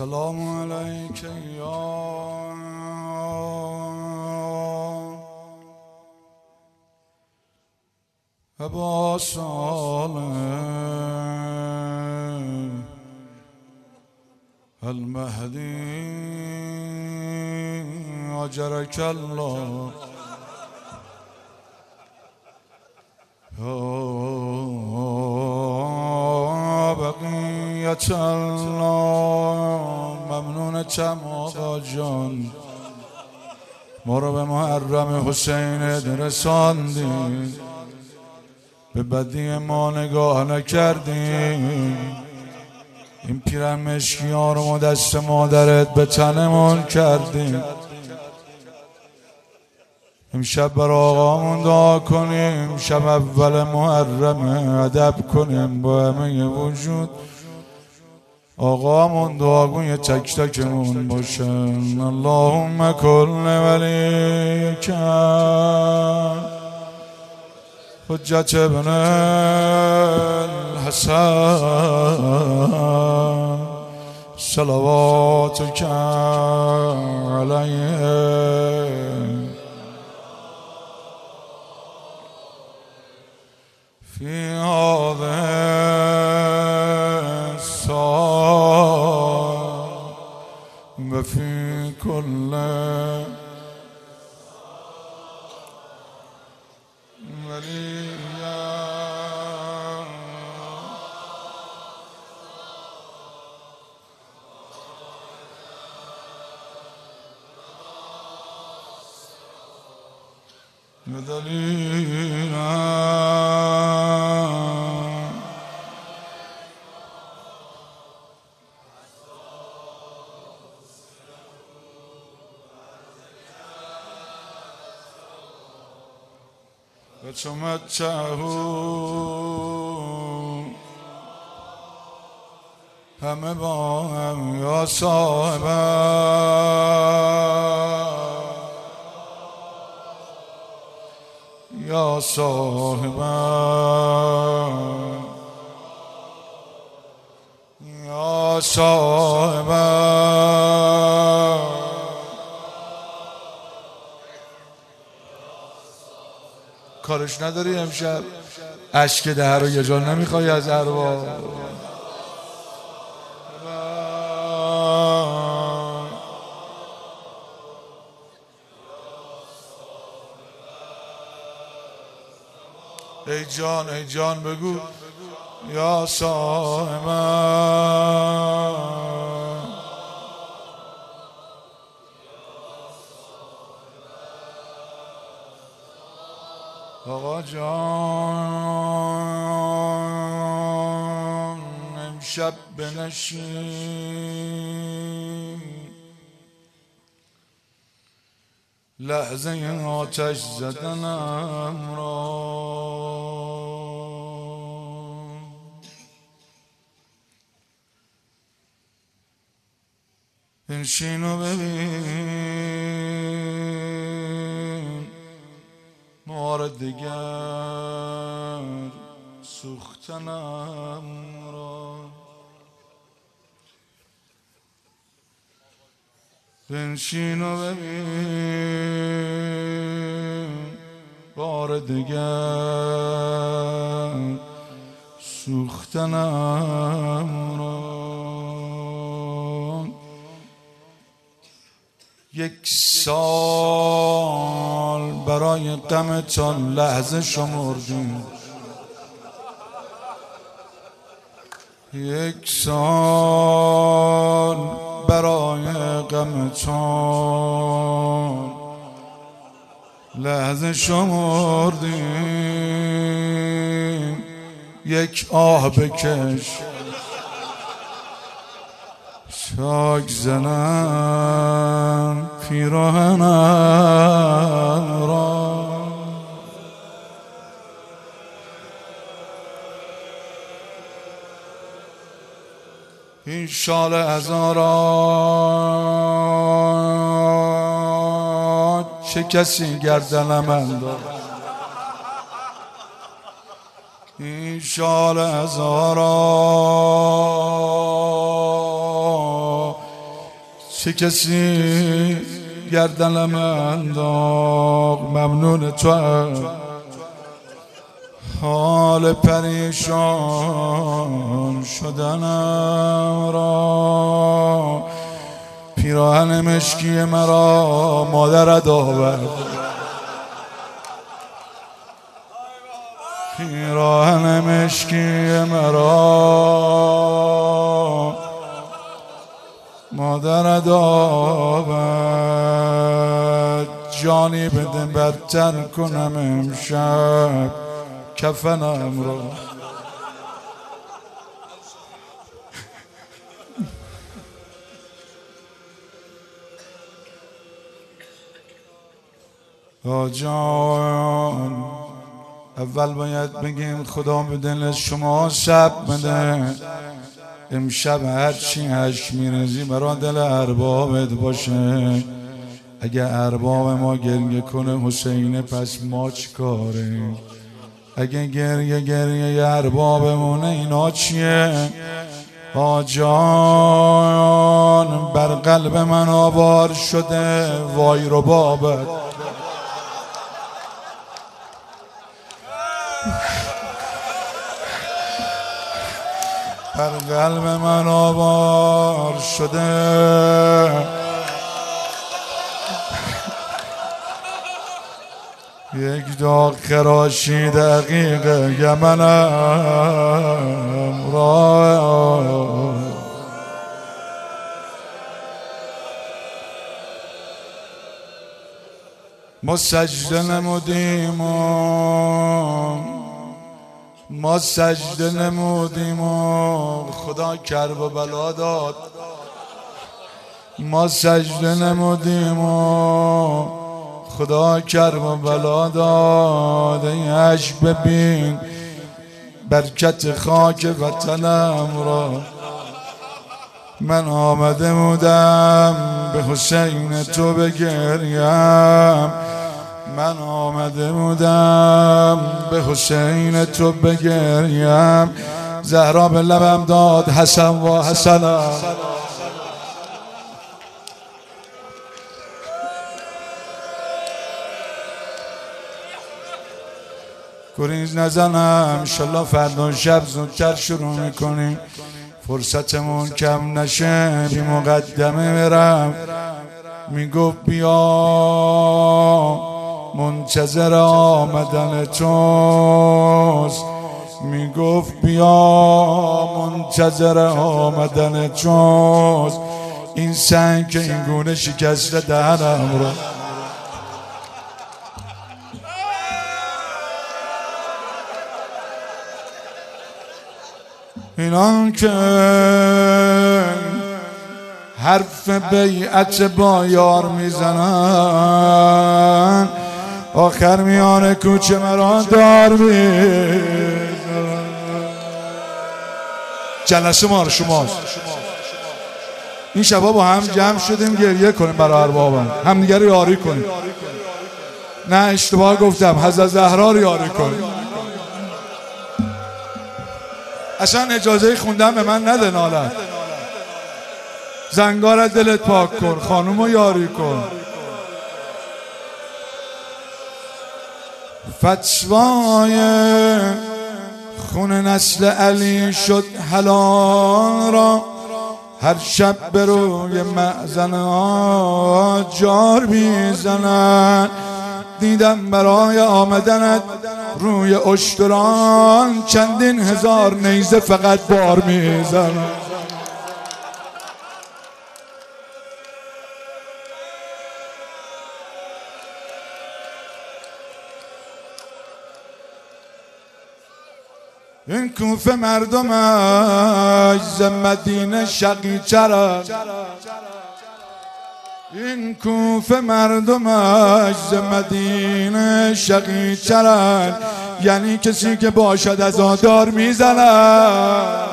السلام عليك يا أبا صالح المهدي أجرك الله بقیت الله ممنونتم آقا جان ما رو به محرم حسین رساندی به بدی ما نگاه نکردیم این پیرن مشکی ها رو ما دست مادرت به تنمون کردیم امشب بر آقامون دعا کنیم شب اول محرم ادب کنیم با همه وجود آقامون دعا یه تک تکمون باشن. اللهم کل ولیک. حجت ابن الحسن. صلواتك علیه. في هذا في كل وليا وتمتعوا همه با هم یا صاحبا یا صاحبا یا صاحبا نداری امشب؟ اشک ده رو یه جا نمی‌خوای از اروا ای جان ای جان بگو. یا صاحبم جان امشب بنشین. لحظه آتش زدنم را. بنشین و ببین بار دیگر سوختنم را. بنشین و ببین بار دیگر سوختنم را. یک سال برای غمتان لحظه شمردیم. یک سال برای غمتان لحظه شمردیم. یک آه بکش. شاک زنم پیراهنم را. این شال هزاران چه کسی گردنم انداخت؟ این شال هزاران چه کسی گردنم انداغ ممنون تو حال پریشان شدنم را. پیراهن مشکی مرا مادرت آورد. پیراهن مشکی مرا مادرت آورد جانی بده برتر کنم امشب. کفنم رو. آجان اول باید بگیم خدا به دل شما شب بده. امشب هرچی هش میرزی برا دل اربابت باشه. اگه ارباب ما گریه کنه حسین پس ما چیکاره؟ اگه گریه گریه اربابمونه اینا چیه؟ آجان بر قلب من آوار شده. وای رو بابت بر قلب من آوار شده. یک داغ خراشی دقیقه یمنم را. ما سجده نمودیم ما سجده نمودیم خدا کرب و بلا داد. ما سجده نمودیم خدا کرم و بلا داده اش ببین برکت خاک وطنم را. من آمده بودم به حسین تو بگریم. من آمده بودم به حسین تو بگریم. زهرا به لبم داد حسن و حسنم گریز نزنم انشالله فردا شب زودتر شروع می‌کنیم. فرصتمون کم نشه بی مقدمه برم. می‌گفت بیا. منتظر آمدن توست. می‌گفت بیا منتظر آمدن توست. این سنگ که این گونه شکست دهنم رو. اینان که حرف بیعت با یار می‌زنن. آخر میان کوچه مرا دار جلسه ما شماست این شبا با هم جمع شدیم گریه کنیم برای اربابم. هم دیگر یاری کنیم. نه اشتباه گفتم. حضرت زهرا رو یاری کنیم. اصلا اجازه خوندن به من نده نالت زنگار دلت پاک کن خانومو یاری کن. فتوای خون نسل علی شد حلال را هر شب به روی معزن جار می‌زنن. دیدم برای آمدنت روی اشتران چندین هزار نیزه فقط بار میزن این کوفه از مدینه شقی چرا؟ این کوفه از مدینه شقی چرن یعنی کسی که باشد از آدار می‌زند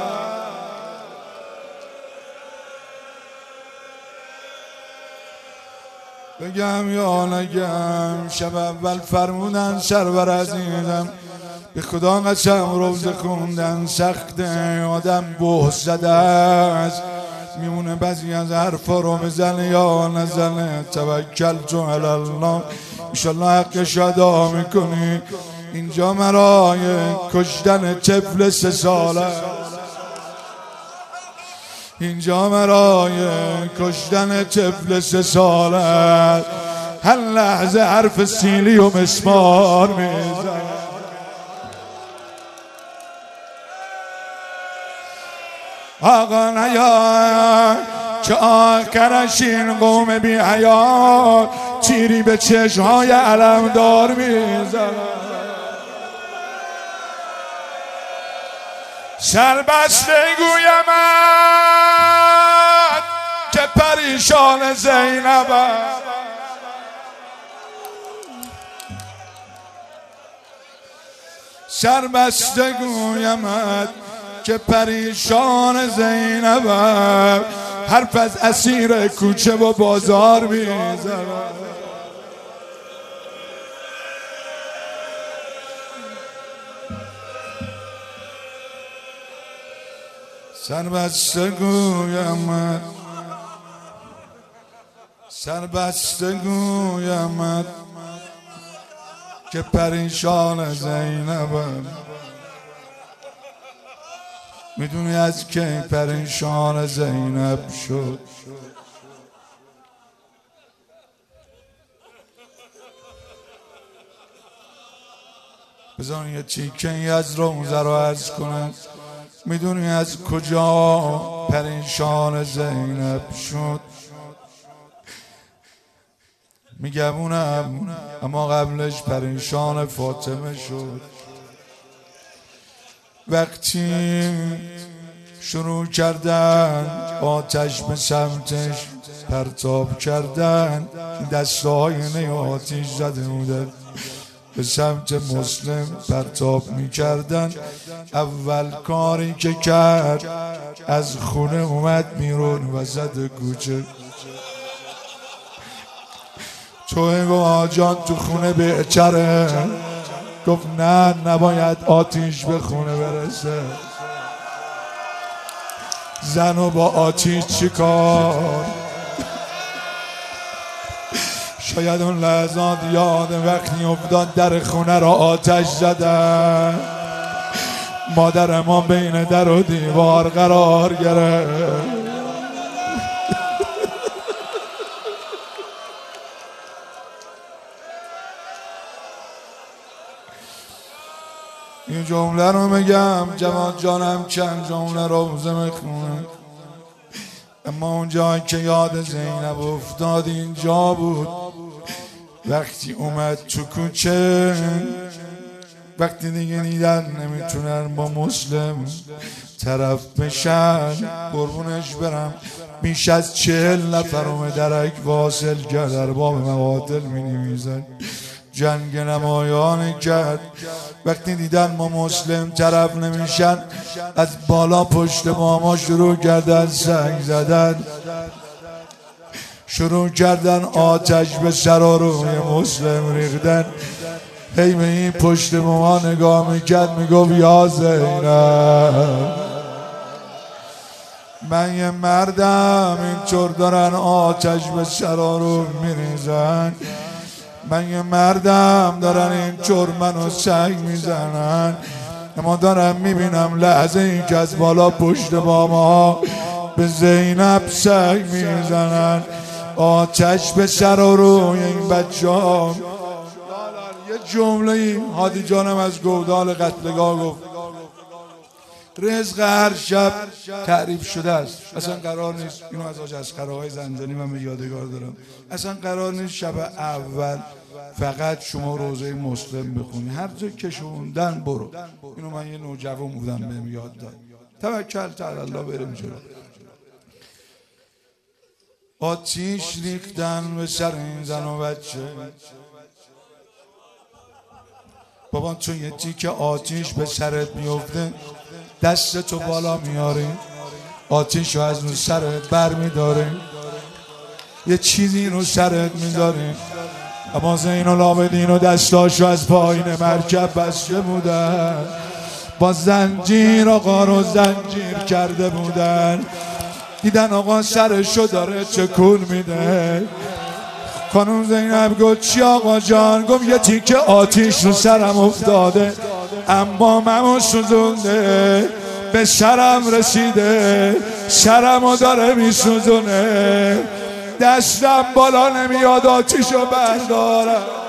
بگم یا نگم شب اول فرمودن سرور عزیزم. به خدا قسم روز خوندن سخته آدم بوه زده است. میمونه بعضی از حرفا رو بزنه یا نزنه. توکل تو الله. ایشالله حق شدا می‌کنی. اینجا مرای کشتن طفل سه ساله. اینجا مرای کشتن طفل سه ساله. هر لحظه حرف سیلی و مسمار میزن آقا نیا که آخرش این قوم بی حیات تیری به چشهای علمدار میزن سربسته گویم که پریشان زینب سربسته گویمت که پریشان زینب حرف از اسیر کوچه و بازار می‌زنم گویم سربسته گویم که پریشان زینبم. می‌دونی از کی پریشان زینب شد؟ بذار یه چیکه از روزه رو عرض کنم. می‌دونی از کجا پریشان زینب شد؟ میگمونم اما قبلش پریشان فاطمه شد. وقتی شروع کردن آتش به سمتش پرتاب کردن دستای آتیش زده بودن. به سمت مسلم پرتاب می‌کردن. اول کاری که کرد از خونه اومد بیرون و زد کوچه. تو آجان تو خونه بهتره. گفت نه نباید آتیش به خونه برسه. زن و با آتیش چیکار شاید اون لحظات یاد وقتی افتاد در خونه را آتش زدن مادر ما بین در و دیوار قرار گرفت. جمله رو میگم. جواد جانم چند جمله روزه می‌خونه. اما اونجا که یاد زینب افتاد اینجا بود. وقتی اومد تو کوچه وقتی دیگه دیدن نمی‌تونن با مسلم طرف بشن قربونش برم. بیش از چهل نفر درک واصل کرد در باب می نویزن جنگ نمایان کرد وقتی دیدن ما مسلم طرف نمیشن از بالا پشت ما شروع کردن سنگ زدن. شروع کردن آتش به سر و روی مسلم ریختن. هی به این پشت ما نگاه می‌کرد می‌گفت یا زینب. من یه مردم اینطور دارن آتش به سر و رو میریزن. من یه مردم دارن این چور منو سگ می‌زنن. اما دارم می‌بینم لحظه این که از بالا پشت باما به زینب سگ می‌زنن. آتش به سر و روی این بچه ها. یه جمله هادی جانم از گودال قتلگاه گفت. رزق هر شب تعریف شده است. اصلا قرار نیست اینو از آج از های زنجانی من به یادگار دارم. اصلا قرار نیست شب اول فقط شما روزه مسلم بخونی. هر جا کشوندن برو. اینو من یه نوجوان بودم بهم یاد داد. توکل تعالی الله بریم جلو. آتیش ریختن به سر این زن و بچه. بابا تو یه تیک آتیش به سرت میفته. دست تو بالا میاری. آتیش رو از اون سرت بر میداری یه چیزی رو سرت میداری اما زین و لابدین و دستاشو از پایین مرکب بسته بودن. با زنجیر و قار و زنجیر کرده بودن. دیدن آقا سرشو داره چکون میده. خانم زینب گفت چی آقا جان؟ گفت یه تیکه آتیش رو سرم افتاده اما ممو سوزونده. به شرم رسیده شرمو داره میسوزونه. دستم بالا نمیاد آتیشو بردارم.